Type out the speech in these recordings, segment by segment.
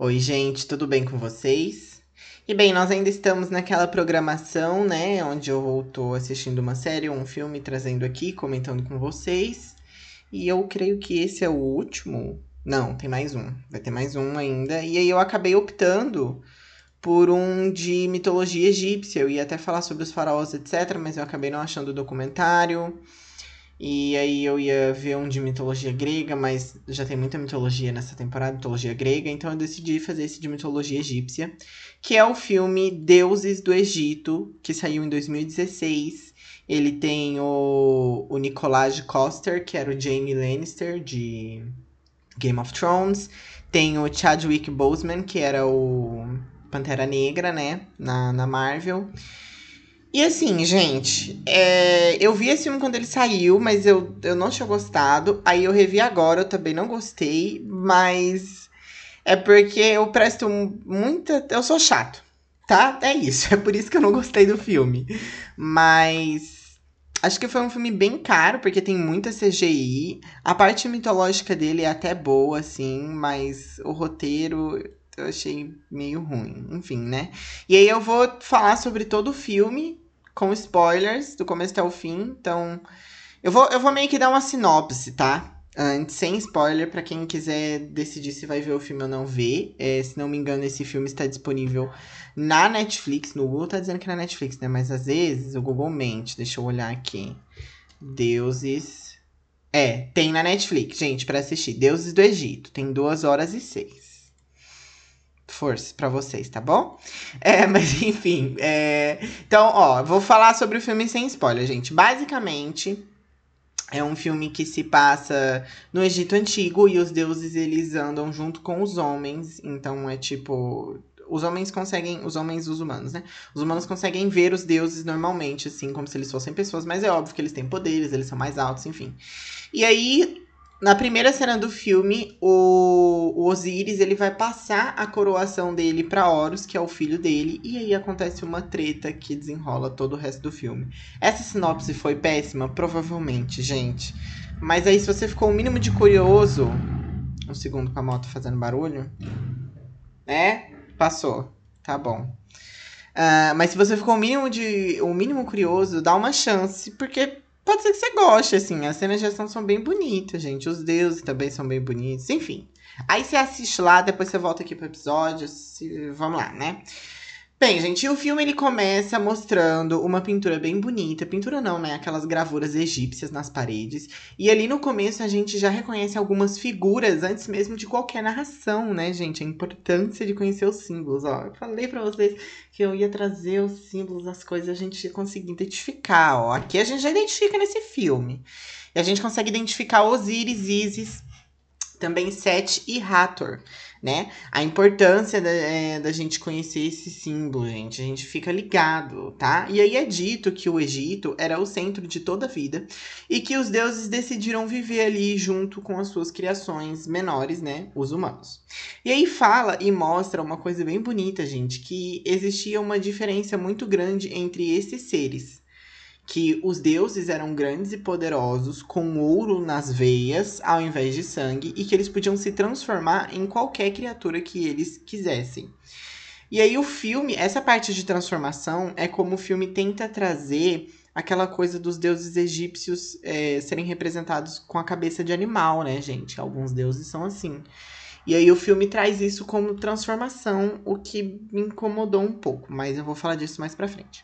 Oi, gente, tudo bem com vocês? E bem, nós ainda estamos naquela programação, né, onde eu voltou assistindo uma série ou um filme, trazendo aqui, comentando com vocês. E eu creio que esse é o último. Não, tem mais um. Vai ter mais um ainda. E aí eu acabei optando por um de mitologia egípcia. Eu ia até falar sobre os faraós, etc., mas eu acabei não achando o documentário. E aí eu ia ver um de mitologia grega, mas já tem muita mitologia nessa temporada, mitologia grega, então eu decidi fazer esse de mitologia egípcia, que é o filme Deuses do Egito, que saiu em 2016. Ele tem o, o Nicolás Coster, que era o Jaime Lannister de Game of Thrones. Tem o Chadwick Boseman, que era o Pantera Negra, né, na, na Marvel. E assim, gente, é, eu vi esse filme quando ele saiu, mas eu, eu não tinha gostado. Aí eu revi agora, eu também não gostei, mas é porque eu presto muita. Eu sou chato, tá? É isso, é por isso que eu não gostei do filme. Mas. Acho que foi um filme bem caro, porque tem muita CGI. A parte mitológica dele é até boa, assim, mas o roteiro eu achei meio ruim. Enfim, né? E aí eu vou falar sobre todo o filme, com spoilers, do começo até o fim. Então, eu vou, eu vou meio que dar uma sinopse, tá? Antes, sem spoiler, para quem quiser decidir se vai ver o filme ou não ver. É, se não me engano, esse filme está disponível na Netflix. No Google tá dizendo que é na Netflix, né? Mas às vezes o Google mente. Deixa eu olhar aqui. Deuses. É, tem na Netflix, gente, para assistir. Deuses do Egito. Tem duas horas e seis força para vocês, tá bom? É, mas enfim. É... Então, ó, vou falar sobre o filme sem spoiler, gente. Basicamente, é um filme que se passa no Egito Antigo e os deuses eles andam junto com os homens. Então é tipo. Os homens conseguem. Os homens, os humanos, né? Os humanos conseguem ver os deuses normalmente, assim, como se eles fossem pessoas, mas é óbvio que eles têm poderes, eles são mais altos, enfim. E aí, na primeira cena do filme, o, o Osiris ele vai passar a coroação dele para Horus, que é o filho dele, e aí acontece uma treta que desenrola todo o resto do filme. Essa sinopse foi péssima, provavelmente, gente. Mas aí se você ficou o mínimo de curioso, um segundo com a moto fazendo barulho, né? Passou, tá bom. Uh, mas se você ficou o mínimo de, o mínimo curioso, dá uma chance, porque Pode ser que você goste, assim. As cenas de ação são bem bonitas, gente. Os deuses também são bem bonitos. Enfim. Aí você assiste lá, depois você volta aqui pro episódio. Se... Vamos lá, né? Bem, gente, o filme ele começa mostrando uma pintura bem bonita. Pintura não, né? Aquelas gravuras egípcias nas paredes. E ali no começo a gente já reconhece algumas figuras antes mesmo de qualquer narração, né, gente? A importância de conhecer os símbolos. Ó, eu falei para vocês que eu ia trazer os símbolos, as coisas, a gente conseguir identificar. Ó, aqui a gente já identifica nesse filme. E a gente consegue identificar Osíris, Isis, também Sete e Hathor né? A importância da, é, da gente conhecer esse símbolo, gente. A gente fica ligado, tá? E aí é dito que o Egito era o centro de toda a vida e que os deuses decidiram viver ali junto com as suas criações menores, né? Os humanos. E aí fala e mostra uma coisa bem bonita, gente, que existia uma diferença muito grande entre esses seres que os deuses eram grandes e poderosos, com ouro nas veias ao invés de sangue, e que eles podiam se transformar em qualquer criatura que eles quisessem. E aí o filme, essa parte de transformação é como o filme tenta trazer aquela coisa dos deuses egípcios é, serem representados com a cabeça de animal, né, gente? Alguns deuses são assim. E aí o filme traz isso como transformação, o que me incomodou um pouco, mas eu vou falar disso mais pra frente.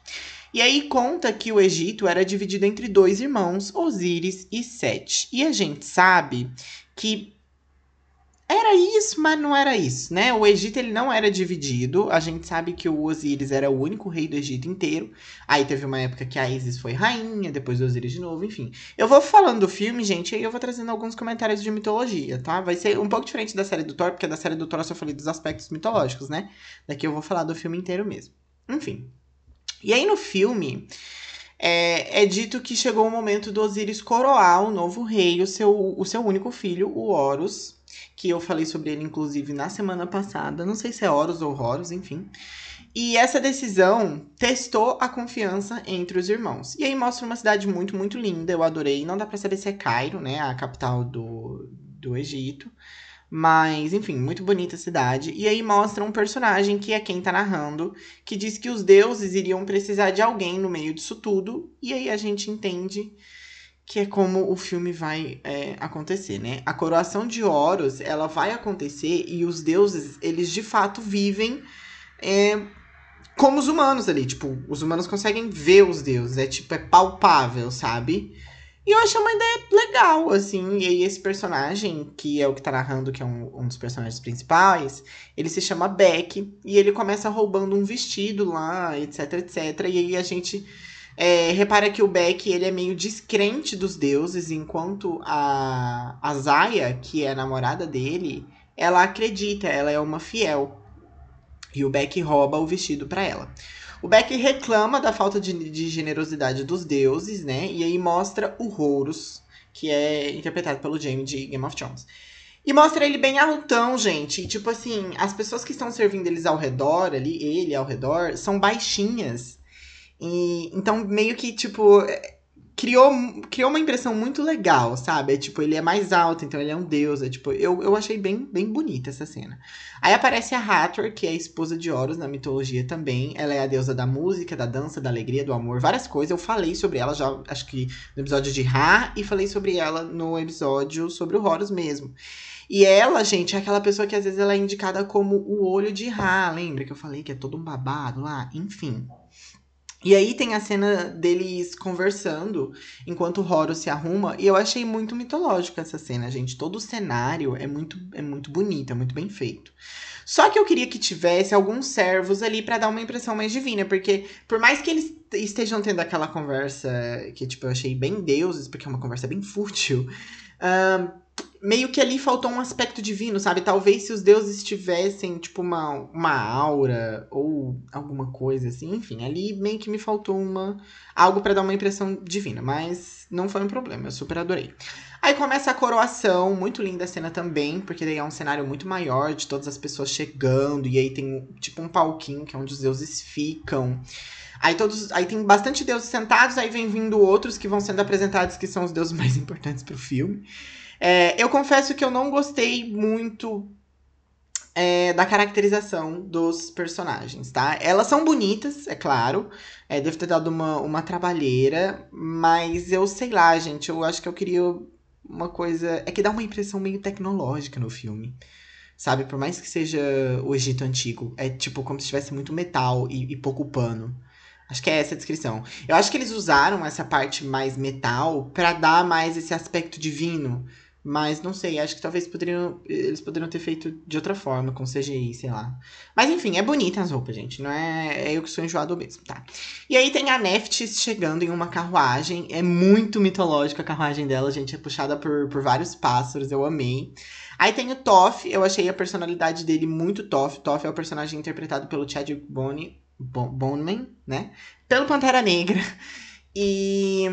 E aí conta que o Egito era dividido entre dois irmãos, Osíris e Sete. E a gente sabe que era isso, mas não era isso, né? O Egito ele não era dividido. A gente sabe que o Osíris era o único rei do Egito inteiro. Aí teve uma época que a Isis foi rainha, depois Osíris de novo, enfim. Eu vou falando do filme, gente, e aí eu vou trazendo alguns comentários de mitologia, tá? Vai ser um pouco diferente da série do Thor, porque da série do Thor eu só falei dos aspectos mitológicos, né? Daqui eu vou falar do filme inteiro mesmo. Enfim. E aí no filme é, é, dito que chegou o momento do Osíris coroar o novo rei, o seu, o seu único filho, o Horus, que eu falei sobre ele inclusive na semana passada, não sei se é Horus ou Horus, enfim. E essa decisão testou a confiança entre os irmãos. E aí mostra uma cidade muito, muito linda, eu adorei. Não dá para saber se é Cairo, né, a capital do, do Egito. Mas, enfim, muito bonita a cidade. E aí mostra um personagem que é quem tá narrando, que diz que os deuses iriam precisar de alguém no meio disso tudo. E aí a gente entende que é como o filme vai é, acontecer, né? A coroação de Horus, ela vai acontecer e os deuses, eles de fato vivem é, como os humanos ali. Tipo, os humanos conseguem ver os deuses, é tipo, é palpável, sabe? E eu achei uma ideia legal, assim. E aí, esse personagem, que é o que tá narrando, que é um, um dos personagens principais, ele se chama Beck. E ele começa roubando um vestido lá, etc, etc. E aí a gente é, repara que o Beck ele é meio descrente dos deuses, enquanto a, a Zaya, que é a namorada dele, ela acredita, ela é uma fiel. E o Beck rouba o vestido para ela. O Beck reclama da falta de, de, generosidade dos deuses, né? E aí mostra o Horus, que é interpretado pelo Jaime de Game of Thrones. E mostra ele bem altão, gente. E, tipo assim, as pessoas que estão servindo eles ao redor, ali, ele ao redor, são baixinhas. E, então, meio que, tipo, criou, criou uma impressão muito legal, sabe? É, tipo, ele é mais alto, então ele é um deus. É, tipo, eu, eu achei bem, bem bonita essa cena. Aí aparece a Hathor, que é a esposa de Horus na mitologia também. Ela é a deusa da música, da dança, da alegria, do amor, várias coisas. Eu falei sobre ela já, acho que no episódio de Ra, e falei sobre ela no episódio sobre o Horus mesmo. E ela, gente, é aquela pessoa que às vezes ela é indicada como o olho de Ra, lembra que eu falei que é todo um babado lá? Enfim. E aí tem a cena deles conversando enquanto o Horus se arruma. E eu achei muito mitológico essa cena, gente. Todo o cenário é muito, é muito bonito, é muito bem feito. Só que eu queria que tivesse alguns servos ali para dar uma impressão mais divina, porque por mais que eles estejam tendo aquela conversa que, tipo, eu achei bem deuses, porque é uma conversa bem fútil. Meio que ali faltou um aspecto divino, sabe? Talvez se os deuses tivessem, tipo, uma, uma aura ou alguma coisa assim, enfim, ali meio que me faltou uma algo para dar uma impressão divina, mas não foi um problema, eu super adorei. Aí começa a coroação, muito linda a cena também, porque daí é um cenário muito maior de todas as pessoas chegando e aí tem tipo um palquinho que é onde os deuses ficam. Aí todos, aí tem bastante deuses sentados, aí vem vindo outros que vão sendo apresentados que são os deuses mais importantes pro filme. É, eu confesso que eu não gostei muito é, da caracterização dos personagens, tá? Elas são bonitas, é claro. É, deve ter dado uma, uma trabalheira, mas eu sei lá, gente. Eu acho que eu queria uma coisa. É que dá uma impressão meio tecnológica no filme. Sabe? Por mais que seja o Egito Antigo, é tipo como se tivesse muito metal e, e pouco pano. Acho que é essa a descrição. Eu acho que eles usaram essa parte mais metal para dar mais esse aspecto divino mas não sei, acho que talvez poderiam, eles poderiam ter feito de outra forma, com CGI, sei lá. Mas enfim, é bonita as roupas, gente. Não é, é eu que sou enjoado mesmo, tá? E aí tem a Neftis chegando em uma carruagem. É muito mitológica a carruagem dela, gente. É puxada por, por vários pássaros, eu amei. Aí tem o Toff, eu achei a personalidade dele muito Toff. Toff é o personagem interpretado pelo Chadwick Bone, Boneman, né? Pelo Pantera Negra. E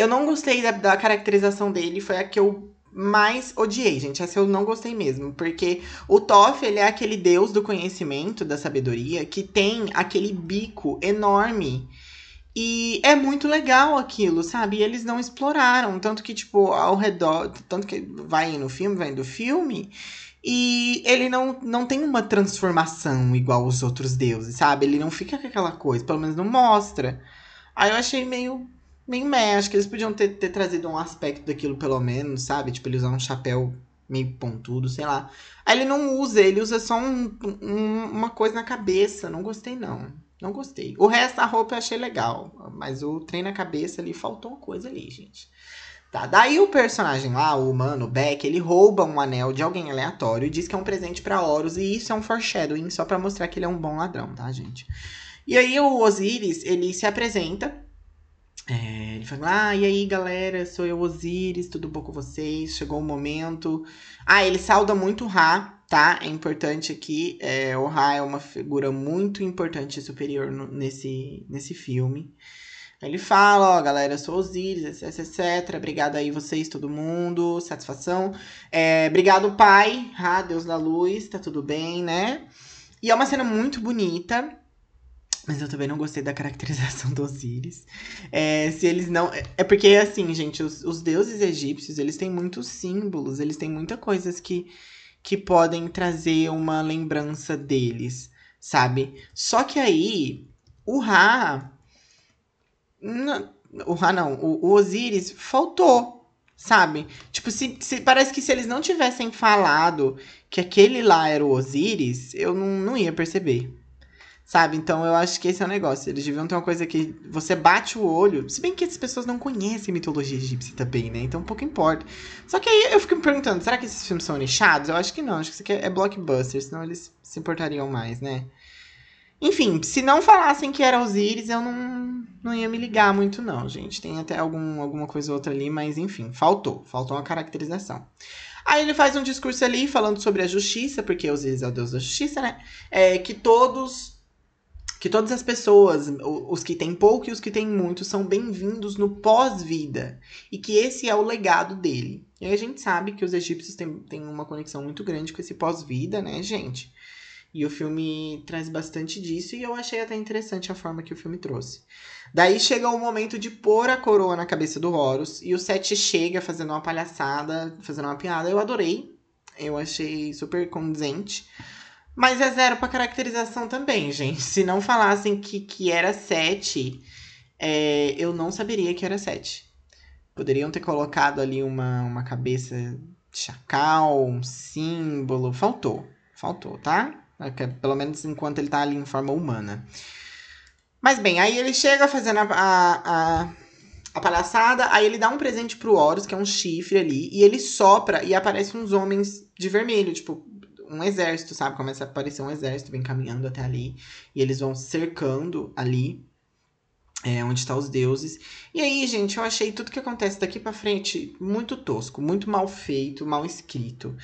eu não gostei da, da caracterização dele, foi a que eu mais odiei, gente. Essa eu não gostei mesmo. Porque o Toff, ele é aquele deus do conhecimento, da sabedoria, que tem aquele bico enorme. E é muito legal aquilo, sabe? E eles não exploraram. Tanto que, tipo, ao redor. Tanto que vai no filme, vai do filme. E ele não, não tem uma transformação igual os outros deuses, sabe? Ele não fica com aquela coisa, pelo menos não mostra. Aí eu achei meio meio meh. Acho que eles podiam ter, ter trazido um aspecto daquilo, pelo menos, sabe? Tipo, ele usar um chapéu meio pontudo, sei lá. Aí ele não usa, ele usa só um, um, uma coisa na cabeça. Não gostei, não. Não gostei. O resto da roupa eu achei legal. Mas o trem na cabeça ali, faltou uma coisa ali, gente. Tá, daí o personagem lá, o humano, o Beck, ele rouba um anel de alguém aleatório e diz que é um presente para Horus. E isso é um foreshadowing, só para mostrar que ele é um bom ladrão, tá, gente? E aí o Osiris, ele se apresenta é, ele fala, ah, e aí galera, sou eu Osiris, tudo bom com vocês? Chegou o momento. Ah, ele sauda muito o Ra, tá? É importante aqui. É, o Ra é uma figura muito importante e superior no, nesse, nesse filme. Ele fala, ó, galera, sou Osiris, etc, etc. Obrigado aí vocês, todo mundo. Satisfação. É, obrigado, pai. Ra, Deus da luz, tá tudo bem, né? E é uma cena muito bonita Mas eu também não gostei da caracterização do Osíris. É, se eles não. É porque, assim, gente, os, os deuses egípcios, eles têm muitos símbolos, eles têm muitas coisas que, que podem trazer uma lembrança deles, sabe? Só que aí, o Ra. O Ra não, o, o Osíris faltou, sabe? Tipo, se, se, parece que se eles não tivessem falado que aquele lá era o Osíris, eu não, não ia perceber. Sabe? Então eu acho que esse é o negócio. Eles deviam ter uma coisa que você bate o olho. Se bem que as pessoas não conhecem mitologia egípcia também, né? Então pouco importa. Só que aí eu fico me perguntando: será que esses filmes são nichados? Eu acho que não. Acho que isso aqui é blockbuster, senão eles se importariam mais, né? Enfim, se não falassem que era Osiris, eu não, não ia me ligar muito, não, gente. Tem até algum, alguma coisa ou outra ali, mas enfim, faltou. Faltou uma caracterização. Aí ele faz um discurso ali falando sobre a justiça, porque Osiris é o deus da justiça, né? É, que todos que todas as pessoas, os que têm pouco e os que têm muito, são bem-vindos no pós-vida. E que esse é o legado dele. E a gente sabe que os egípcios têm, têm uma conexão muito grande com esse pós-vida, né, gente? E o filme traz bastante disso e eu achei até interessante a forma que o filme trouxe. Daí chega o momento de pôr a coroa na cabeça do Horus e o Seth chega fazendo uma palhaçada, fazendo uma piada. Eu adorei. Eu achei super condizente. Mas é zero pra caracterização também, gente. Se não falassem que, que era 7, é, eu não saberia que era 7. Poderiam ter colocado ali uma, uma cabeça de chacal, um símbolo. Faltou. Faltou, tá? É pelo menos enquanto ele tá ali em forma humana. Mas bem, aí ele chega fazendo a, a, a, a palhaçada, aí ele dá um presente pro Horus, que é um chifre ali, e ele sopra e aparece uns homens de vermelho, tipo, um exército, sabe? Começa a aparecer um exército, vem caminhando até ali. E eles vão cercando ali. É, onde estão os deuses. E aí, gente, eu achei tudo que acontece daqui para frente muito tosco, muito mal feito, mal escrito.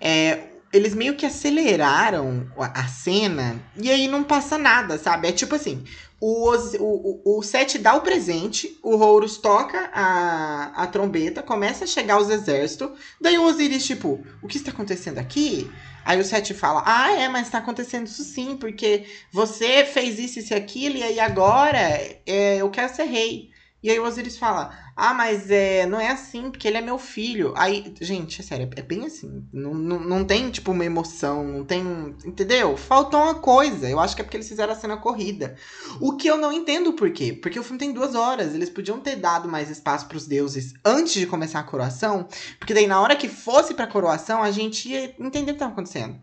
É, eles meio que aceleraram a cena e aí não passa nada, sabe? É tipo assim: o, o, o Seth dá o presente, o Horus toca a, a trombeta, começa a chegar os exércitos, daí o Osiris, tipo, o que está acontecendo aqui? Aí o Seth fala: Ah, é, mas tá acontecendo isso sim, porque você fez isso, isso e aquilo, e aí agora é, eu quero ser rei. E aí o Osiris fala: Ah, mas é, não é assim, porque ele é meu filho. Aí, gente, é sério, é bem assim. Não, não, não tem, tipo, uma emoção, não tem. Entendeu? Faltou uma coisa. Eu acho que é porque eles fizeram a cena corrida. O que eu não entendo por quê. Porque o filme tem duas horas. Eles podiam ter dado mais espaço para os deuses antes de começar a coroação. Porque daí, na hora que fosse pra coroação, a gente ia entender o que tá acontecendo.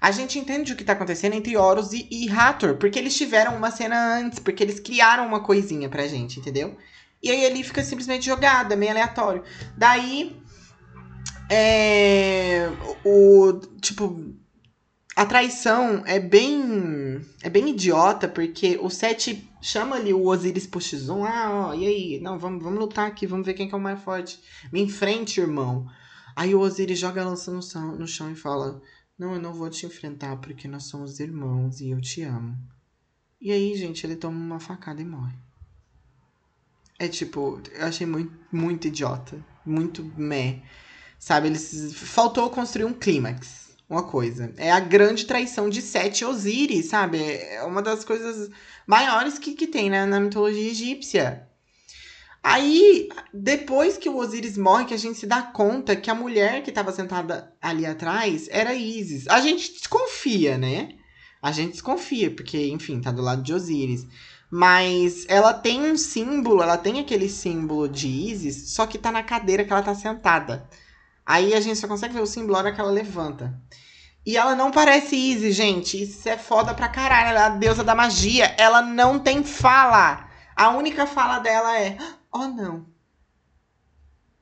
A gente entende o que tá acontecendo entre Horus e, e Hathor, porque eles tiveram uma cena antes, porque eles criaram uma coisinha pra gente, entendeu? E aí ele fica simplesmente jogado, é meio aleatório. Daí. É. O. Tipo. A traição é bem. É bem idiota, porque o Sete chama ali o Osiris X1. Ah, ó, e aí? Não, vamos, vamos lutar aqui, vamos ver quem que é o mais forte. Me enfrente, irmão. Aí o Osiris joga a lança no chão, no chão e fala: Não, eu não vou te enfrentar porque nós somos irmãos e eu te amo. E aí, gente, ele toma uma facada e morre. É tipo, eu achei muito, muito idiota. Muito meh. Sabe, eles. Faltou construir um clímax. Uma coisa. É a grande traição de Sete Osiris, sabe? É uma das coisas maiores que, que tem né, na mitologia egípcia. Aí, depois que o Osiris morre, que a gente se dá conta que a mulher que estava sentada ali atrás era Isis. A gente desconfia, né? A gente desconfia, porque, enfim, tá do lado de Osiris. Mas ela tem um símbolo, ela tem aquele símbolo de Isis, só que tá na cadeira que ela tá sentada. Aí a gente só consegue ver o símbolo na hora que ela levanta. E ela não parece Isis, gente. Isso é foda pra caralho. Ela é a deusa da magia. Ela não tem fala. A única fala dela é: Oh, não.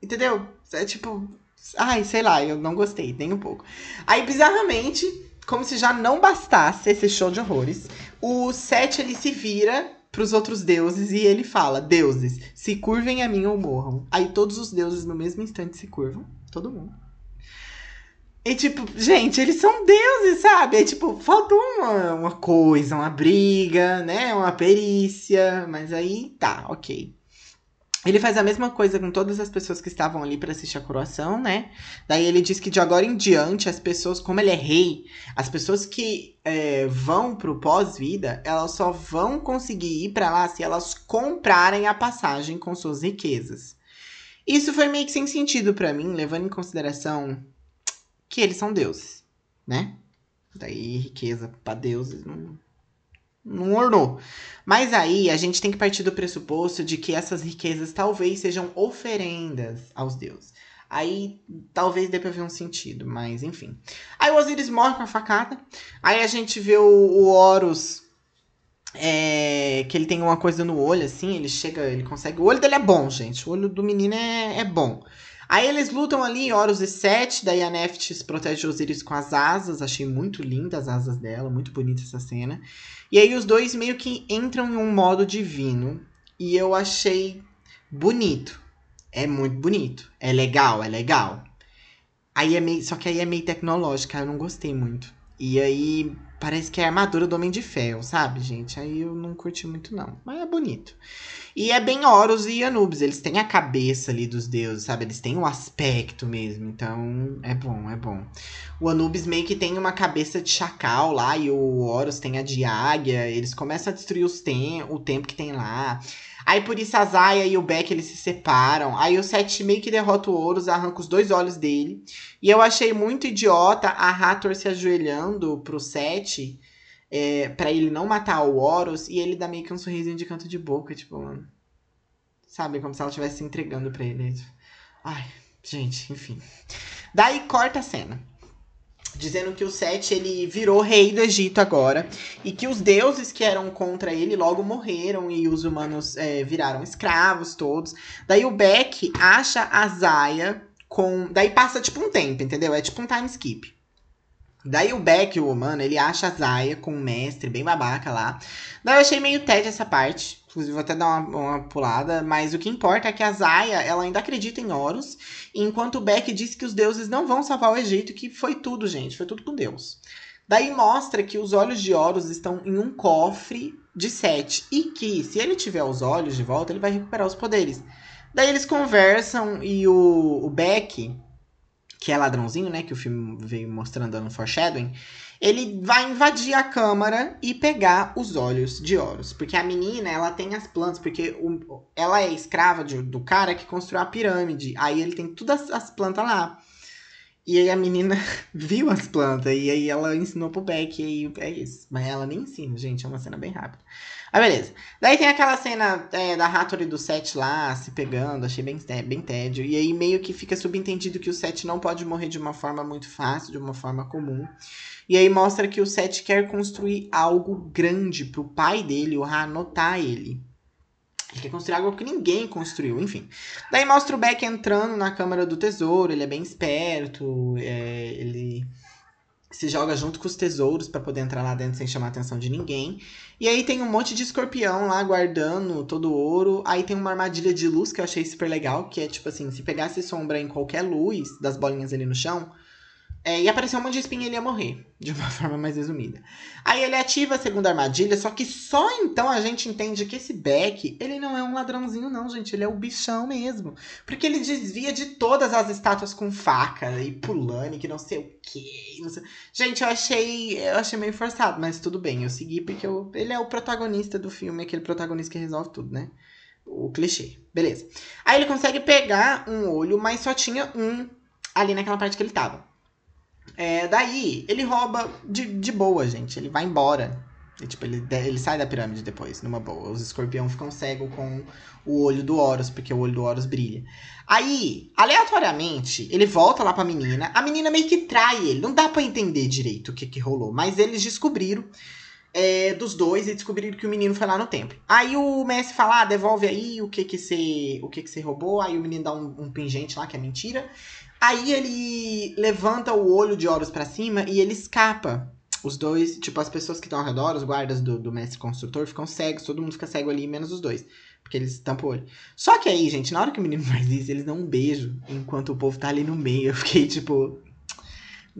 Entendeu? É tipo. Ai, sei lá, eu não gostei, nem um pouco. Aí, bizarramente, como se já não bastasse esse show de horrores, o Sete ele se vira para os outros deuses e ele fala: Deuses, se curvem a mim ou morram. Aí todos os deuses no mesmo instante se curvam, todo mundo. E tipo, gente, eles são deuses, sabe? É tipo, faltou uma, uma coisa, uma briga, né? Uma perícia, mas aí tá, ok. Ele faz a mesma coisa com todas as pessoas que estavam ali para assistir a coroação, né? Daí ele diz que de agora em diante, as pessoas, como ele é rei, as pessoas que é, vão pro pós-vida, elas só vão conseguir ir para lá se elas comprarem a passagem com suas riquezas. Isso foi meio que sem sentido para mim, levando em consideração que eles são deuses, né? Daí riqueza para deuses não, não ornou. Mas aí a gente tem que partir do pressuposto de que essas riquezas talvez sejam oferendas aos deuses. Aí talvez dê pra ver um sentido, mas enfim. Aí o Osiris morre com a facada. Aí a gente vê o, o Horus. É, que ele tem uma coisa no olho, assim, ele chega, ele consegue. O olho dele é bom, gente. O olho do menino é, é bom. Aí eles lutam ali, Horus e Sete, daí a Nephthys protege Osiris com as asas, achei muito lindas as asas dela, muito bonita essa cena. E aí os dois meio que entram em um modo divino. E eu achei bonito. É muito bonito. É legal, é legal. Aí é meio. Só que aí é meio tecnológica, eu não gostei muito. E aí parece que é a armadura do Homem de Ferro, sabe, gente? Aí eu não curti muito, não. Mas é bonito. E é bem Horus e Anubis. Eles têm a cabeça ali dos deuses, sabe? Eles têm o um aspecto mesmo. Então, é bom, é bom. O Anubis meio que tem uma cabeça de chacal lá. E o Horus tem a de águia. Eles começam a destruir os tem o tempo que tem lá. Aí por isso a Zaya e o Beck eles se separam. Aí o Seth meio que derrota o Horus, arranca os dois olhos dele. E eu achei muito idiota a Hathor se ajoelhando pro Seth é, para ele não matar o Horus e ele dá meio que um sorrisinho de canto de boca, tipo, mano. Sabe, como se ela estivesse se entregando pra ele. Ai, gente, enfim. Daí corta a cena. Dizendo que o Sete ele virou rei do Egito agora. E que os deuses que eram contra ele logo morreram. E os humanos é, viraram escravos todos. Daí o Beck acha a Zaya com. Daí passa tipo um tempo, entendeu? É tipo um time skip. Daí o Beck, o humano, ele acha a Zaya com o mestre, bem babaca lá. Daí eu achei meio tédio essa parte. Inclusive, vou até dar uma, uma, pulada. Mas o que importa é que a Zaya, ela ainda acredita em Horus. Enquanto o Beck diz que os deuses não vão salvar o Egito, que foi tudo, gente. Foi tudo com Deus. Daí mostra que os olhos de Horus estão em um cofre de Sete. E que, se ele tiver os olhos de volta, ele vai recuperar os poderes. Daí eles conversam e o, o Beck que é ladrãozinho, né? Que o filme veio mostrando no foreshadowing. Ele vai invadir a câmara e pegar os olhos de Horus. Porque a menina, ela tem as plantas. Porque o, ela é escrava de, do cara que construiu a pirâmide. Aí ele tem todas as plantas lá. E aí a menina viu as plantas. E aí ela ensinou pro Beck. E aí é isso. Mas ela nem ensina, gente. É uma cena bem rápida. Beleza. Daí tem aquela cena é, da Hattori do Seth lá se pegando, achei bem, bem tédio. E aí meio que fica subentendido que o Seth não pode morrer de uma forma muito fácil, de uma forma comum. E aí mostra que o Seth quer construir algo grande pro pai dele, o Ra, notar ele. Ele quer construir algo que ninguém construiu, enfim. Daí mostra o Beck entrando na Câmara do Tesouro, ele é bem esperto, é, ele se joga junto com os tesouros para poder entrar lá dentro sem chamar a atenção de ninguém. E aí tem um monte de escorpião lá guardando todo o ouro. Aí tem uma armadilha de luz que eu achei super legal, que é tipo assim, se pegasse sombra em qualquer luz das bolinhas ali no chão, é, e apareceu um monte de espinha e ele ia morrer, de uma forma mais resumida. Aí ele ativa a segunda armadilha, só que só então a gente entende que esse Beck, ele não é um ladrãozinho não, gente, ele é o bichão mesmo. Porque ele desvia de todas as estátuas com faca e pulando que não sei o que. Gente, eu achei, eu achei meio forçado, mas tudo bem, eu segui porque eu, ele é o protagonista do filme, aquele protagonista que resolve tudo, né? O clichê. Beleza. Aí ele consegue pegar um olho, mas só tinha um ali naquela parte que ele tava. É, daí, ele rouba de, de boa, gente. Ele vai embora. E, tipo, ele, ele sai da pirâmide depois, numa boa. Os escorpião ficam cegos com o olho do Horus, porque o olho do Horus brilha. Aí, aleatoriamente, ele volta lá pra menina. A menina meio que trai ele. Não dá para entender direito o que, que rolou. Mas eles descobriram é, dos dois e descobriram que o menino foi lá no templo. Aí o mestre fala, ah, devolve aí o que que você, o que que você roubou. Aí o menino dá um, um pingente lá, que é mentira. Aí ele levanta o olho de Horus para cima e ele escapa. Os dois, tipo, as pessoas que estão ao redor, os guardas do, do mestre construtor, ficam cegos. Todo mundo fica cego ali, menos os dois. Porque eles tampam o olho. Só que aí, gente, na hora que o menino faz isso, eles dão um beijo enquanto o povo tá ali no meio. Eu fiquei tipo.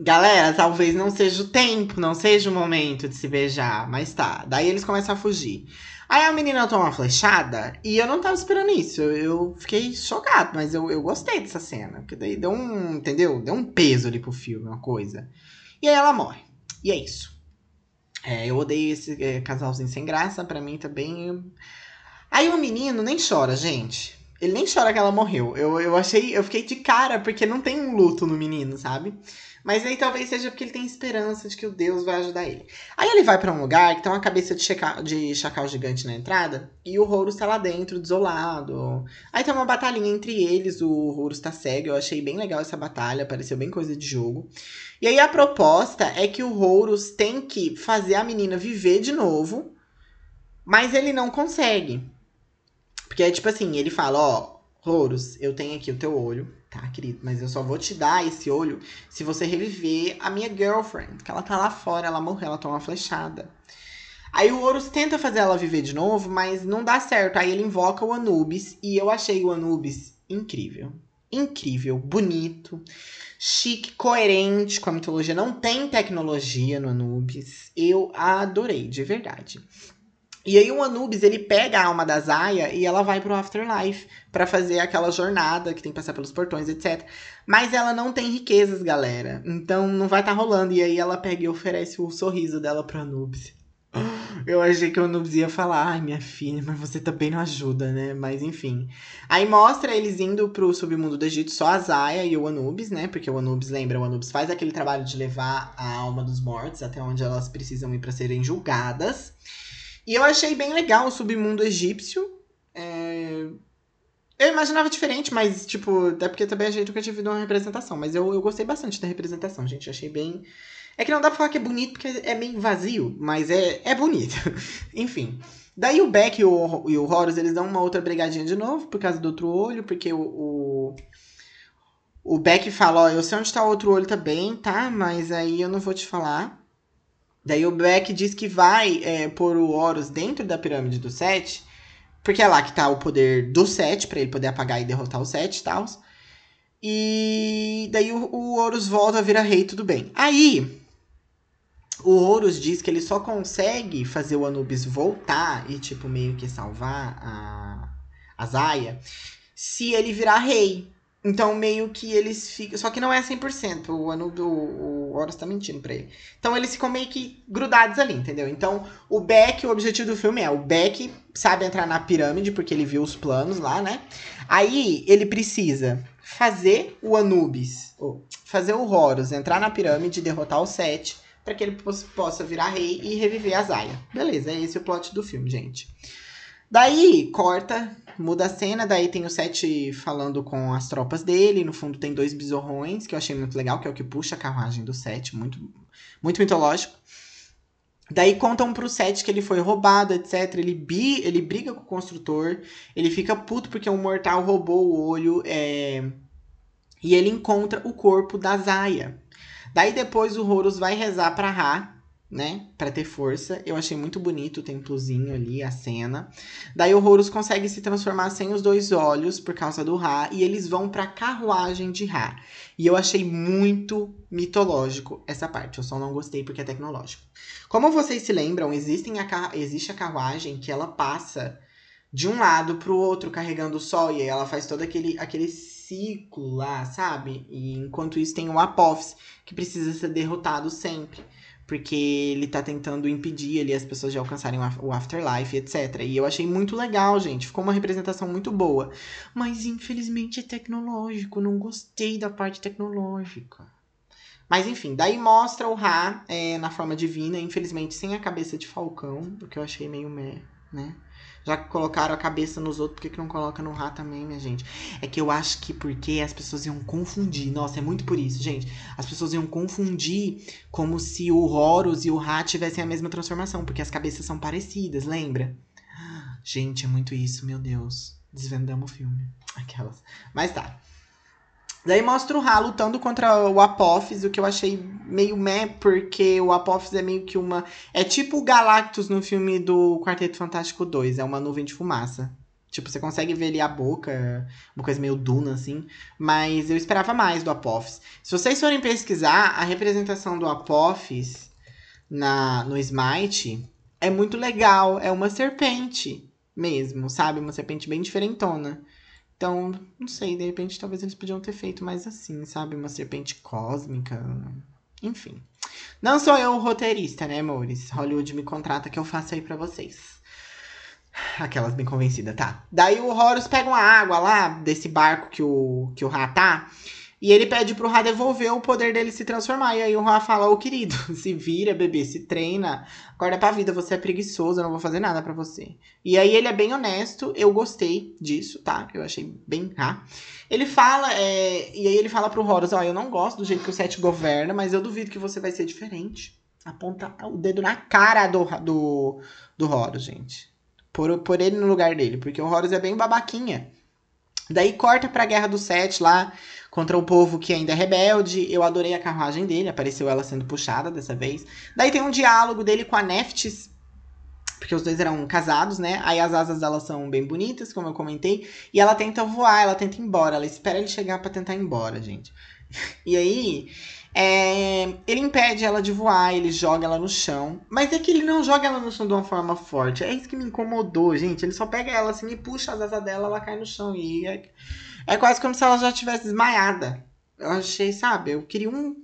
Galera, talvez não seja o tempo, não seja o momento de se beijar, mas tá. Daí eles começam a fugir. Aí a menina toma uma flechada e eu não tava esperando isso. Eu, eu fiquei chocado, mas eu, eu gostei dessa cena. Porque daí deu um, entendeu? Deu um peso ali pro filme, uma coisa. E aí ela morre. E é isso. É, eu odeio esse é, casalzinho sem graça, pra mim também. Aí o menino nem chora, gente. Ele nem chora que ela morreu. Eu, eu achei. Eu fiquei de cara, porque não tem um luto no menino, sabe? Mas aí talvez seja porque ele tem esperança de que o Deus vai ajudar ele. Aí ele vai para um lugar que tem uma cabeça de, checa, de chacal gigante na entrada e o Horus tá lá dentro, desolado. Aí tem uma batalhinha entre eles, o Horus tá cego. Eu achei bem legal essa batalha, pareceu bem coisa de jogo. E aí a proposta é que o Horus tem que fazer a menina viver de novo, mas ele não consegue. Porque é tipo assim, ele fala, ó, Horus, eu tenho aqui o teu olho, tá, querido? Mas eu só vou te dar esse olho se você reviver a minha girlfriend, que ela tá lá fora, ela morreu, ela toma uma flechada. Aí o Horus tenta fazer ela viver de novo, mas não dá certo. Aí ele invoca o Anubis e eu achei o Anubis incrível. Incrível, bonito, chique, coerente com a mitologia. Não tem tecnologia no Anubis. Eu adorei, de verdade. E aí o Anubis, ele pega a alma da Zaya e ela vai pro Afterlife para fazer aquela jornada que tem que passar pelos portões, etc. Mas ela não tem riquezas, galera. Então não vai tá rolando. E aí ela pega e oferece o sorriso dela pro Anubis. Eu achei que o Anubis ia falar, ai minha filha, mas você também não ajuda, né? Mas enfim. Aí mostra eles indo pro submundo do Egito, só a Zaya e o Anubis, né? Porque o Anubis, lembra, o Anubis faz aquele trabalho de levar a alma dos mortos até onde elas precisam ir para serem julgadas. E eu achei bem legal o submundo egípcio. É... Eu imaginava diferente, mas, tipo, até porque também a gente nunca tinha visto uma representação. Mas eu, eu gostei bastante da representação, gente. Achei bem. É que não dá pra falar que é bonito, porque é meio vazio, mas é, é bonito. Enfim. Daí o Beck e o, e o Horus, eles dão uma outra brigadinha de novo, por causa do outro olho, porque o, o, o Beck fala, ó, eu sei onde tá o outro olho também, tá? Mas aí eu não vou te falar. Daí o Beck diz que vai é, pôr o Horus dentro da pirâmide do Sete, porque é lá que tá o poder do Sete, para ele poder apagar e derrotar o Sete e tal. E daí o, o Horus volta a virar rei, tudo bem. Aí, o Horus diz que ele só consegue fazer o Anubis voltar e, tipo, meio que salvar a, a Zaya se ele virar rei. Então, meio que eles ficam. Só que não é 100%. O ano do. O Horus tá mentindo pra ele. Então, eles ficam meio que grudados ali, entendeu? Então, o Beck, o objetivo do filme é: o Beck sabe entrar na pirâmide, porque ele viu os planos lá, né? Aí, ele precisa fazer o Anubis, fazer o Horus entrar na pirâmide derrotar o Sete, para que ele possa virar rei e reviver a Zaya. Beleza, é esse o plot do filme, gente. Daí, corta muda a cena, daí tem o Sete falando com as tropas dele, no fundo tem dois besorrões, que eu achei muito legal, que é o que puxa a carruagem do Sete, muito, muito mitológico. Daí contam pro Sete que ele foi roubado, etc. Ele, bi, ele briga com o construtor, ele fica puto porque um mortal roubou o olho, é... e ele encontra o corpo da Zaya. Daí depois o Horus vai rezar pra Ra, né, para ter força. Eu achei muito bonito o templozinho ali, a cena. Daí o Horus consegue se transformar sem os dois olhos por causa do Ra e eles vão para carruagem de Ra. E eu achei muito mitológico essa parte. Eu só não gostei porque é tecnológico. Como vocês se lembram, existem a existe a carruagem que ela passa de um lado pro outro carregando o sol e aí ela faz todo aquele aquele ciclo lá, sabe? E enquanto isso tem o Apophis que precisa ser derrotado sempre porque ele tá tentando impedir ali as pessoas de alcançarem o afterlife, etc. E eu achei muito legal, gente. Ficou uma representação muito boa. Mas infelizmente é tecnológico, não gostei da parte tecnológica. Mas enfim, daí mostra o Ra é, na forma divina, infelizmente sem a cabeça de falcão, o que eu achei meio meh, né? Já que colocaram a cabeça nos outros, por que, que não coloca no Rá também, minha gente? É que eu acho que porque as pessoas iam confundir. Nossa, é muito por isso, gente. As pessoas iam confundir como se o Horus e o Rá tivessem a mesma transformação, porque as cabeças são parecidas, lembra? Gente, é muito isso, meu Deus. Desvendamos o filme. Aquelas. Mas tá. Daí mostra o Ra lutando contra o Apophis, o que eu achei meio meh, porque o Apophis é meio que uma. É tipo o Galactus no filme do Quarteto Fantástico 2, é uma nuvem de fumaça. Tipo, você consegue ver ali a boca, uma coisa meio duna, assim. Mas eu esperava mais do Apophis. Se vocês forem pesquisar, a representação do Apophis na, no Smite é muito legal. É uma serpente mesmo, sabe? Uma serpente bem diferentona. Então, não sei, de repente talvez eles podiam ter feito mais assim, sabe? Uma serpente cósmica. Enfim. Não sou eu o roteirista, né, amores? Hollywood me contrata que eu faço aí pra vocês. Aquelas bem convencidas, tá. Daí o Horus pega uma água lá desse barco que o, que o Ra tá. E ele pede pro Ra devolver o poder dele se transformar. E aí o Ra fala, ô querido, se vira, bebê, se treina. Acorda pra vida, você é preguiçoso, eu não vou fazer nada para você. E aí ele é bem honesto, eu gostei disso, tá? Eu achei bem Ra. Ele fala, é... e aí ele fala pro Horus, ó, eu não gosto do jeito que o Seth governa, mas eu duvido que você vai ser diferente. Aponta o dedo na cara do, do, do Horus, gente. Por, por ele no lugar dele, porque o Horus é bem babaquinha. Daí corta pra guerra do Sete lá, contra o povo que ainda é rebelde. Eu adorei a carruagem dele, apareceu ela sendo puxada dessa vez. Daí tem um diálogo dele com a Neftis, porque os dois eram casados, né? Aí as asas dela são bem bonitas, como eu comentei, e ela tenta voar, ela tenta ir embora, ela espera ele chegar para tentar ir embora, gente. E aí, é, ele impede ela de voar, ele joga ela no chão. Mas é que ele não joga ela no chão de uma forma forte. É isso que me incomodou, gente. Ele só pega ela assim e puxa as asas dela, ela cai no chão. E é, é quase como se ela já tivesse desmaiada. Eu achei, sabe? Eu queria um,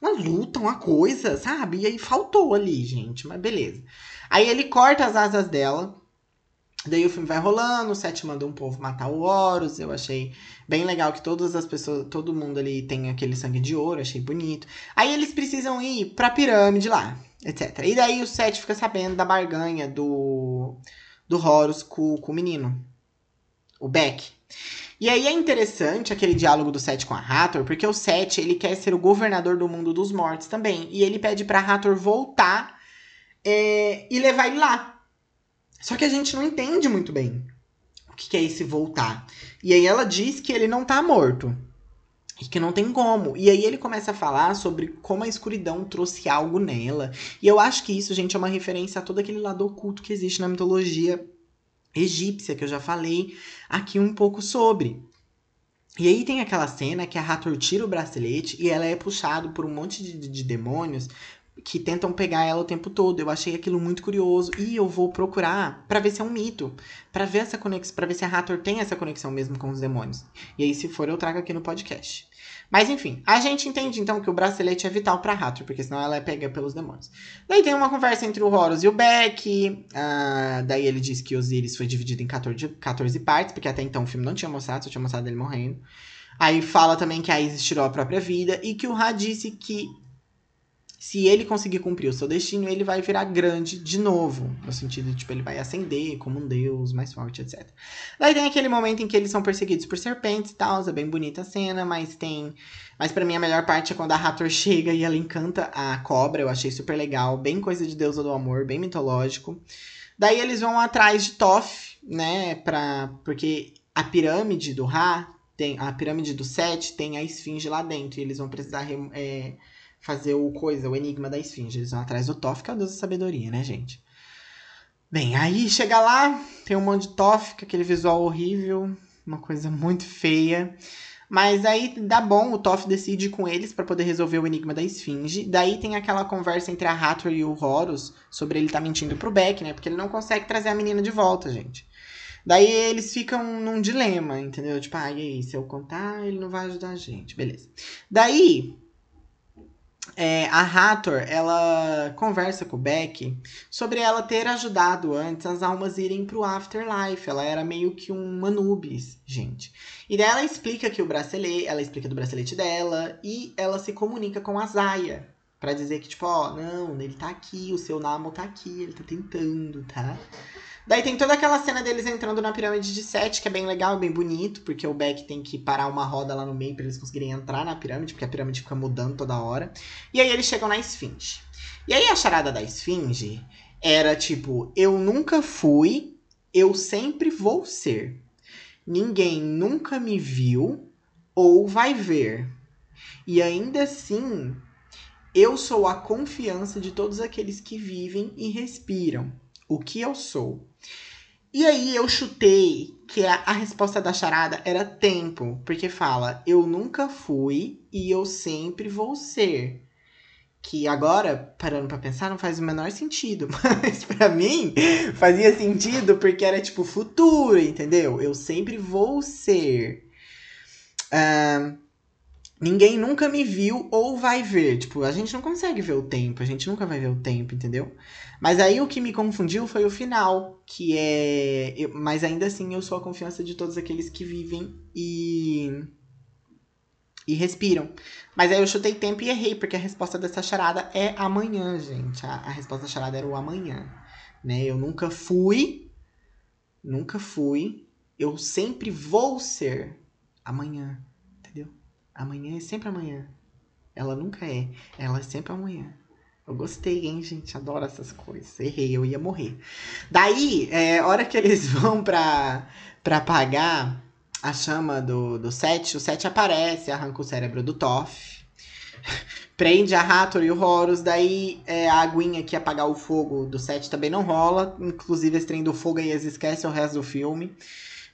uma luta, uma coisa, sabe? E aí faltou ali, gente. Mas beleza. Aí ele corta as asas dela. Daí o filme vai rolando, o Seth manda um povo matar o Horus. Eu achei bem legal que todas as pessoas, todo mundo ali tem aquele sangue de ouro, achei bonito. Aí eles precisam ir pra pirâmide lá, etc. E daí o Seth fica sabendo da barganha do, do Horus com, com o menino, o Beck. E aí é interessante aquele diálogo do Seth com a Hathor, porque o Seth, ele quer ser o governador do mundo dos mortos também. E ele pede pra Hathor voltar é, e levar ele lá. Só que a gente não entende muito bem o que é esse voltar. E aí ela diz que ele não tá morto. E que não tem como. E aí ele começa a falar sobre como a escuridão trouxe algo nela. E eu acho que isso, gente, é uma referência a todo aquele lado oculto que existe na mitologia egípcia, que eu já falei aqui um pouco sobre. E aí tem aquela cena que a Hathor tira o bracelete e ela é puxado por um monte de, de demônios que tentam pegar ela o tempo todo. Eu achei aquilo muito curioso e eu vou procurar para ver se é um mito, para ver essa conexão, para ver se a Hathor tem essa conexão mesmo com os demônios. E aí se for eu trago aqui no podcast. Mas enfim, a gente entende então que o bracelete é vital pra Hathor, porque senão ela é pega pelos demônios. Daí tem uma conversa entre o Horus e o Beck. Uh, daí ele diz que Osiris foi dividido em 14, 14 partes, porque até então o filme não tinha mostrado, só tinha mostrado ele morrendo. Aí fala também que a Isis tirou a própria vida e que o Ra disse que se ele conseguir cumprir o seu destino, ele vai virar grande de novo. No sentido tipo, ele vai ascender como um deus mais forte, etc. Daí tem aquele momento em que eles são perseguidos por serpentes e tal. É bem bonita a cena, mas tem. Mas para mim a melhor parte é quando a Hathor chega e ela encanta a cobra. Eu achei super legal. Bem coisa de deusa do amor, bem mitológico. Daí eles vão atrás de Toff, né? Pra... Porque a pirâmide do Ra. Tem, a pirâmide do Set tem a esfinge lá dentro. E eles vão precisar. É, fazer o coisa, o enigma da esfinge. Eles vão atrás do Toff, que é o deus da sabedoria, né, gente? Bem, aí chega lá, tem um monte de Toff, com aquele visual horrível, uma coisa muito feia. Mas aí dá bom, o Toff decide com eles para poder resolver o enigma da esfinge. Daí tem aquela conversa entre a Hathor e o Horus sobre ele tá mentindo pro Beck, né? Porque ele não consegue trazer a menina de volta, gente. Daí eles ficam num dilema, entendeu? Tipo, ah, e aí, se eu contar, ele não vai ajudar a gente. Beleza. Daí, é, a Hathor, ela conversa com o Beck sobre ela ter ajudado antes as almas irem pro Afterlife. Ela era meio que um Anubis, gente. E daí ela explica que o bracelete, ela explica do bracelete dela e ela se comunica com a Zaya. Pra dizer que, tipo, ó, não, ele tá aqui, o seu Namo tá aqui, ele tá tentando, tá? Daí tem toda aquela cena deles entrando na pirâmide de Sete, que é bem legal, bem bonito, porque o Beck tem que parar uma roda lá no meio para eles conseguirem entrar na pirâmide, porque a pirâmide fica mudando toda hora. E aí eles chegam na Esfinge. E aí a charada da Esfinge era tipo: eu nunca fui, eu sempre vou ser. Ninguém nunca me viu ou vai ver. E ainda assim, eu sou a confiança de todos aqueles que vivem e respiram o que eu sou. E aí eu chutei que a, a, resposta da charada era tempo, porque fala eu nunca fui e eu sempre vou ser. que agora, parando para pensar, não faz o menor sentido. Mas para mim fazia sentido porque era tipo futuro, entendeu? Eu sempre vou ser. Uh, ninguém nunca me viu ou vai ver. Tipo, a gente não consegue ver o tempo, a gente nunca vai ver o tempo, entendeu? Mas aí o que me confundiu foi o final, que é. Eu, mas ainda assim eu sou a confiança de todos aqueles que vivem e e respiram. Mas aí eu chutei tempo e errei, porque a resposta dessa charada é amanhã, gente. A, a resposta da charada era o amanhã. Né? Eu nunca fui, nunca fui, eu sempre vou ser amanhã, entendeu? Amanhã é sempre amanhã. Ela nunca é, ela é sempre amanhã. Eu gostei, hein, gente? Adoro essas coisas. Errei, eu ia morrer. Daí, é, hora que eles vão pra, pra pagar a chama do, do Seth, o Seth aparece, arranca o cérebro do Toff, prende a Hathor e o Horus, daí é, a aguinha que apagar o fogo do Seth também não rola, inclusive esse trem do fogo aí eles esquecem o resto do filme,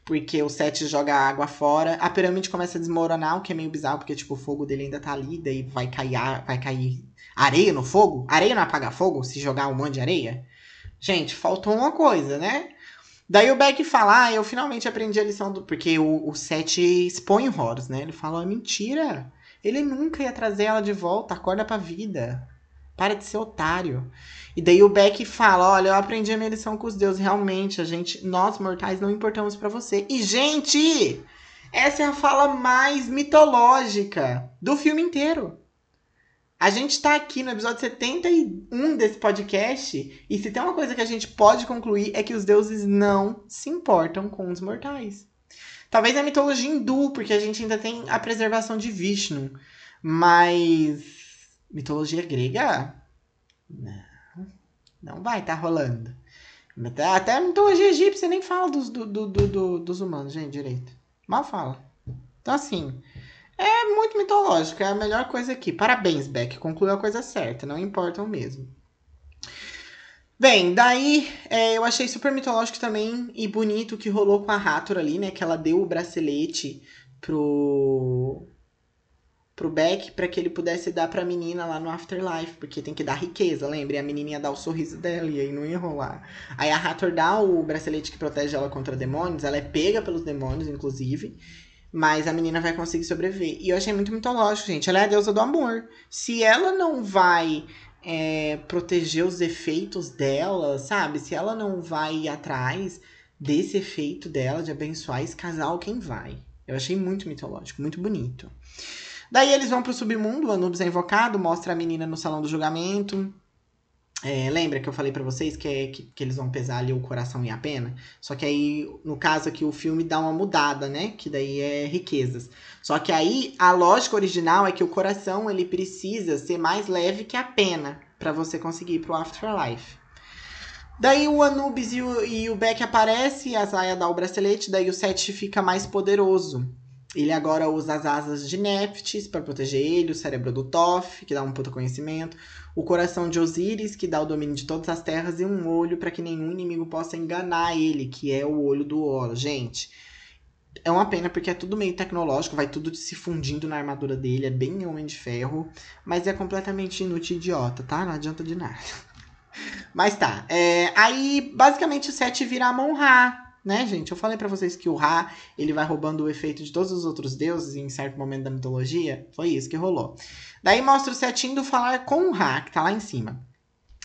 porque o Seth joga a água fora, a pirâmide começa a desmoronar, o que é meio bizarro, porque tipo, o fogo dele ainda tá ali, daí vai cair, vai cair areia no fogo? Areia não apaga fogo se jogar um monte de areia? Gente, faltou uma coisa, né? Daí o Beck fala, ah, eu finalmente aprendi a lição do. Porque o, o Seth expõe o Horus, né? Ele fala, é mentira. Ele nunca ia trazer ela de volta, acorda pra vida. Para de ser otário. E daí o Beck fala: Olha, eu aprendi a minha lição com os deuses. Realmente, a gente, nós mortais, não importamos para você. E, gente, essa é a fala mais mitológica do filme inteiro. A gente tá aqui no episódio 71 desse podcast, e se tem uma coisa que a gente pode concluir é que os deuses não se importam com os mortais. Talvez a mitologia hindu, porque a gente ainda tem a preservação de Vishnu, mas mitologia grega não, não vai tá rolando. Até a mitologia egípcia nem fala dos, do, do, do, dos humanos, gente, direito. Mal fala. Então, assim, é muito mitológico, é a melhor coisa aqui. Parabéns, Beck, concluiu a coisa certa, não importam mesmo. Bem, daí é, eu achei super mitológico também e bonito o que rolou com a Hathor ali, né? Que ela deu o bracelete pro pro Beck para que ele pudesse dar pra menina lá no Afterlife, porque tem que dar riqueza, lembre? A menininha dá o sorriso dela e aí não ia rolar. Aí a Hathor dá o bracelete que protege ela contra demônios, ela é pega pelos demônios, inclusive, mas a menina vai conseguir sobreviver. E eu achei muito mitológico, gente. Ela é a deusa do amor. Se ela não vai é, proteger os efeitos dela, sabe? Se ela não vai ir atrás desse efeito dela de abençoar esse casal, quem vai? Eu achei muito mitológico, muito bonito. Daí eles vão pro submundo, o Anubis é invocado, mostra a menina no salão do julgamento. É, lembra que eu falei para vocês que, é, que, que, eles vão pesar ali o coração e a pena? Só que aí, no caso aqui, o filme dá uma mudada, né? Que daí é riquezas. Só que aí, a lógica original é que o coração, ele precisa ser mais leve que a pena para você conseguir ir pro Afterlife. Daí o Anubis e o, e o Beck aparecem, a Zaya dá o bracelete, daí o Seth fica mais poderoso. Ele agora usa as asas de Neftis para proteger ele, o cérebro do Toff, que dá um puta conhecimento, o coração de Osíris, que dá o domínio de todas as terras, e um olho para que nenhum inimigo possa enganar ele, que é o olho do Horus. Gente, é uma pena porque é tudo meio tecnológico, vai tudo se fundindo na armadura dele, é bem Homem de Ferro, mas é completamente inútil e idiota, tá? Não adianta de nada. Mas tá, é, aí basicamente o Seth vira Amon-Ra, né, gente? Eu falei para vocês que o Ra, ele vai roubando o efeito de todos os outros deuses em certo momento da mitologia. Foi isso que rolou. Daí mostra o Seth indo falar com o Ra, que tá lá em cima.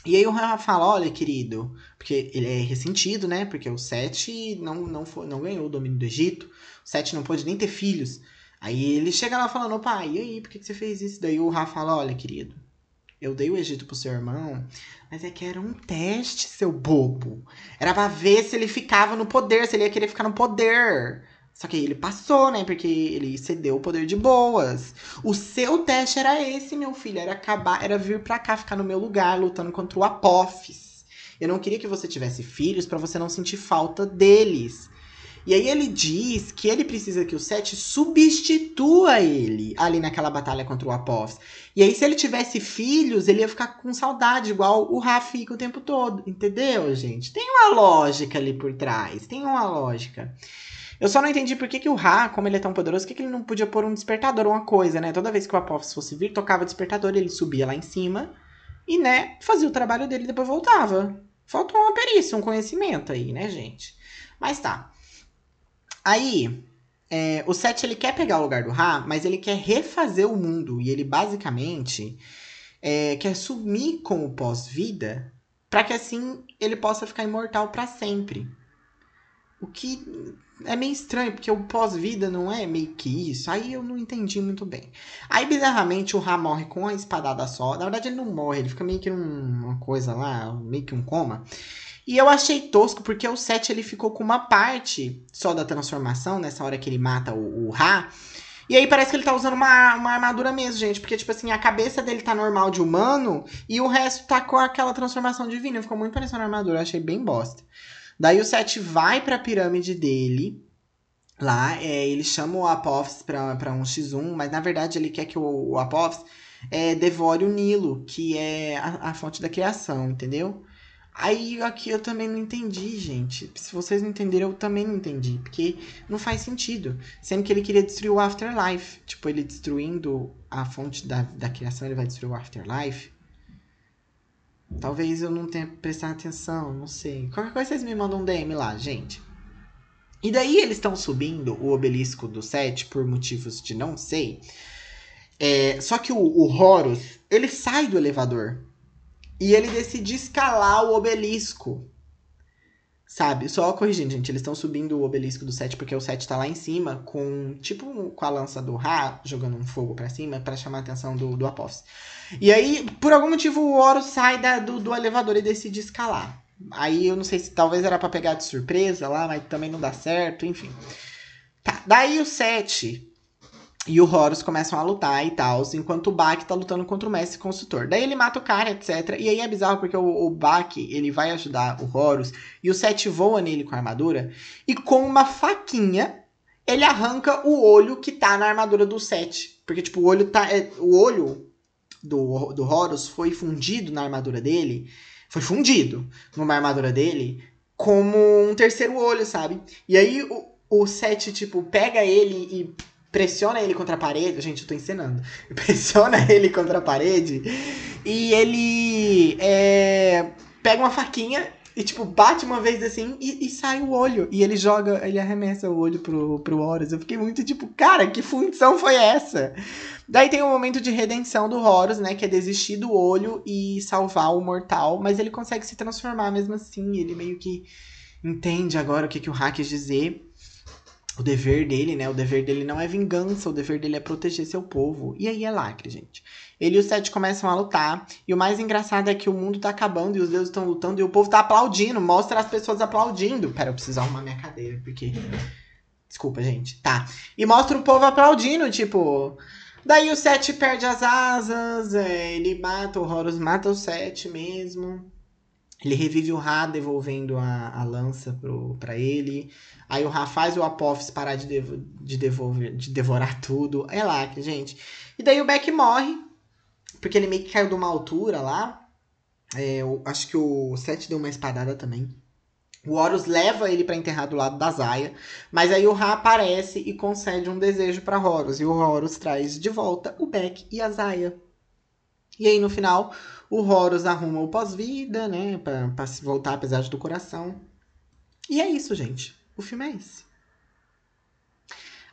E aí o Ra fala, olha, querido, porque ele é ressentido, né? Porque o Seth não, não, foi, não ganhou o domínio do Egito. O Seth não pôde nem ter filhos. Aí ele chega lá falando, pai, e aí, por que, que você fez isso? Daí o Ra fala, olha, querido, eu dei o Egito pro seu irmão, mas é que era um teste, seu bobo. Era pra ver se ele ficava no poder, se ele ia querer ficar no poder. Só que ele passou, né? Porque ele cedeu o poder de boas. O seu teste era esse, meu filho. Era acabar, era vir pra cá, ficar no meu lugar, lutando contra o Apophis. Eu não queria que você tivesse filhos para você não sentir falta deles. E aí ele diz que ele precisa que o Seth substitua ele ali naquela batalha contra o Apophis. E aí, se ele tivesse filhos, ele ia ficar com saudade, igual o Rafa fica o tempo todo. Entendeu, gente? Tem uma lógica ali por trás. Tem uma lógica. Eu só não entendi por que, que o Ra, como ele é tão poderoso, por que, que ele não podia pôr um despertador, uma coisa, né? Toda vez que o Apophis fosse vir, tocava o despertador, ele subia lá em cima e, né, fazia o trabalho dele e depois voltava. Faltou uma perícia, um conhecimento aí, né, gente? Mas tá. Aí, é, o Seth ele quer pegar o lugar do Ra, mas ele quer refazer o mundo. E ele basicamente é, quer sumir com o pós-vida para que assim ele possa ficar imortal para sempre. O que é meio estranho, porque o pós-vida não é meio que isso. Aí eu não entendi muito bem. Aí, bizarramente, o Ra morre com a espadada só. Na verdade, ele não morre, ele fica meio que numa coisa lá, meio que um coma. E eu achei tosco, porque o Seth ele ficou com uma parte só da transformação, nessa hora que ele mata o, o Ra. E aí parece que ele tá usando uma, uma armadura mesmo, gente. Porque, tipo assim, a cabeça dele tá normal de humano e o resto tá com aquela transformação divina. Ficou muito parecendo armadura, eu achei bem bosta. Daí o Seth vai pra pirâmide dele. Lá, é, ele chama o Apophis pra, pra um X1, mas na verdade ele quer que o, o Apophis é, devore o Nilo, que é a, a fonte da criação, entendeu? Aí aqui eu também não entendi, gente. Se vocês não entenderam, eu também não entendi. Porque não faz sentido. Sendo que ele queria destruir o Afterlife. Tipo, ele destruindo a fonte da, da criação, ele vai destruir o Afterlife. Talvez eu não tenha prestado atenção, não sei. Qualquer coisa vocês me mandam um DM lá, gente. E daí eles estão subindo o obelisco do 7 por motivos de não sei. É, só que o, o Horus, ele sai do elevador. E ele decide escalar o obelisco. Sabe? Só corrigindo, gente. Eles estão subindo o obelisco do 7 porque o 7 tá lá em cima com, tipo, com a lança do Ra, jogando um fogo para cima para chamar a atenção do, do Apophis. E aí, por algum motivo, o Horus sai da, do, do elevador e decide escalar. Aí eu não sei se talvez era para pegar de surpresa lá, mas também não dá certo, enfim. Tá, daí o 7 e o Horus começam a lutar e tal, enquanto o Bak tá lutando contra o mestre consultor. Daí ele mata o cara, etc. E aí é bizarro porque o, o Bak, ele vai ajudar o Horus e o 7 voa nele com a armadura e com uma faquinha ele arranca o olho que tá na armadura do 7. Porque tipo, o olho tá é, o olho do, do Horus foi fundido na armadura dele, foi fundido numa armadura dele como um terceiro olho, sabe? E aí o, o Seth, tipo, pega ele e pressiona ele contra a parede. Gente, eu tô ensinando. Pressiona ele contra a parede e ele é, pega uma faquinha e, tipo, bate uma vez assim e, e, sai o olho. E ele joga, ele arremessa o olho pro, pro Horus. Eu fiquei muito tipo, cara, que função foi essa? Daí tem o momento de redenção do Horus, né? Que é desistir do olho e salvar o mortal. Mas ele consegue se transformar mesmo assim. Ele meio que entende agora o que, que o Ra quis dizer o dever dele, né? O dever dele não é vingança, o dever dele é proteger seu povo. E aí é lacre, gente. Ele e o Sete começam a lutar. E o mais engraçado é que o mundo tá acabando e os deuses estão lutando e o povo tá aplaudindo. Mostra as pessoas aplaudindo. Pera, eu preciso arrumar minha cadeira, porque. Desculpa, gente. Tá. E mostra o povo aplaudindo, tipo. Daí o Sete perde as asas, é, ele mata, o Horus mata o Sete mesmo. Ele revive o Ra devolvendo a, a lança pro, pra ele. Aí o Ra faz o Apophis parar de, devo, de, devolver, de devorar tudo. É lá, gente. E daí o Beck morre. Porque ele meio que caiu de uma altura lá. É, eu, acho que o Seth deu uma espadada também. O Horus leva ele para enterrar do lado da Zaya, mas aí o Ra aparece e concede um desejo para Horus, e o Horus traz de volta o Beck e a Zaya. E aí no final, o Horus arruma o pós-vida, né? Pra, pra se voltar apesar do coração. E é isso, gente. O filme é esse.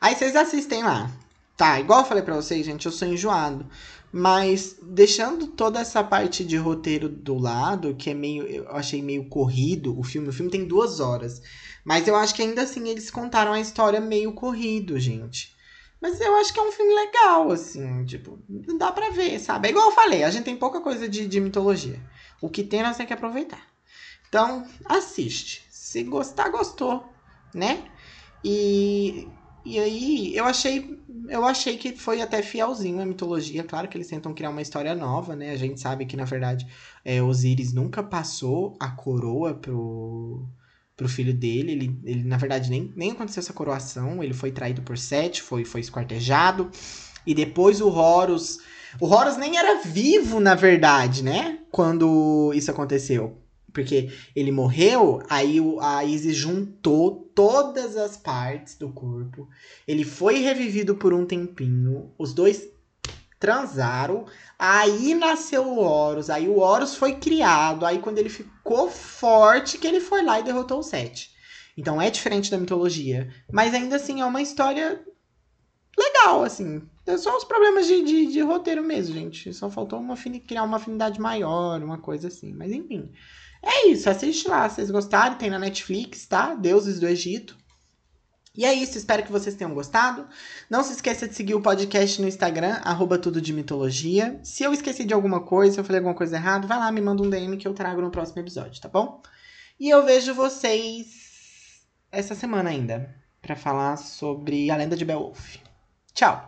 Aí vocês assistem lá. Tá, igual eu falei pra vocês, gente, eu sou enjoado. Mas deixando toda essa parte de roteiro do lado, que é meio. Eu achei meio corrido o filme. O filme tem duas horas. Mas eu acho que ainda assim eles contaram a história meio corrido, gente. Mas eu acho que é um filme legal, assim, tipo, dá pra ver, sabe? É igual eu falei, a gente tem pouca coisa de, de mitologia. O que tem, nós temos que aproveitar. Então, assiste. Se gostar, gostou, né? E, e aí, eu achei, eu achei que foi até fielzinho a mitologia. Claro que eles tentam criar uma história nova, né? A gente sabe que, na verdade, é, Osíris nunca passou a coroa pro, pro filho dele. Ele, ele na verdade, nem, nem aconteceu essa coroação. Ele foi traído por Sete, foi, foi esquartejado. E depois o Horus. O Horus nem era vivo, na verdade, né? Quando isso aconteceu. Porque ele morreu, aí a Isis juntou todas as partes do corpo. Ele foi revivido por um tempinho. Os dois transaram. Aí nasceu o Horus. Aí o Horus foi criado. Aí quando ele ficou forte, que ele foi lá e derrotou o Sete. Então é diferente da mitologia. Mas ainda assim é uma história legal, assim. É só os problemas de, de, de roteiro mesmo, gente. Só faltou uma, criar uma afinidade maior, uma coisa assim. Mas enfim. É isso, assiste lá. Se vocês gostaram, tem na Netflix, tá? Deuses do Egito. E é isso, espero que vocês tenham gostado. Não se esqueça de seguir o podcast no Instagram, arroba tudo de mitologia. Se eu esqueci de alguma coisa, se eu falei alguma coisa errada, vai lá, me manda um DM que eu trago no próximo episódio, tá bom? E eu vejo vocês essa semana ainda, para falar sobre a lenda de Beowulf. Tchau!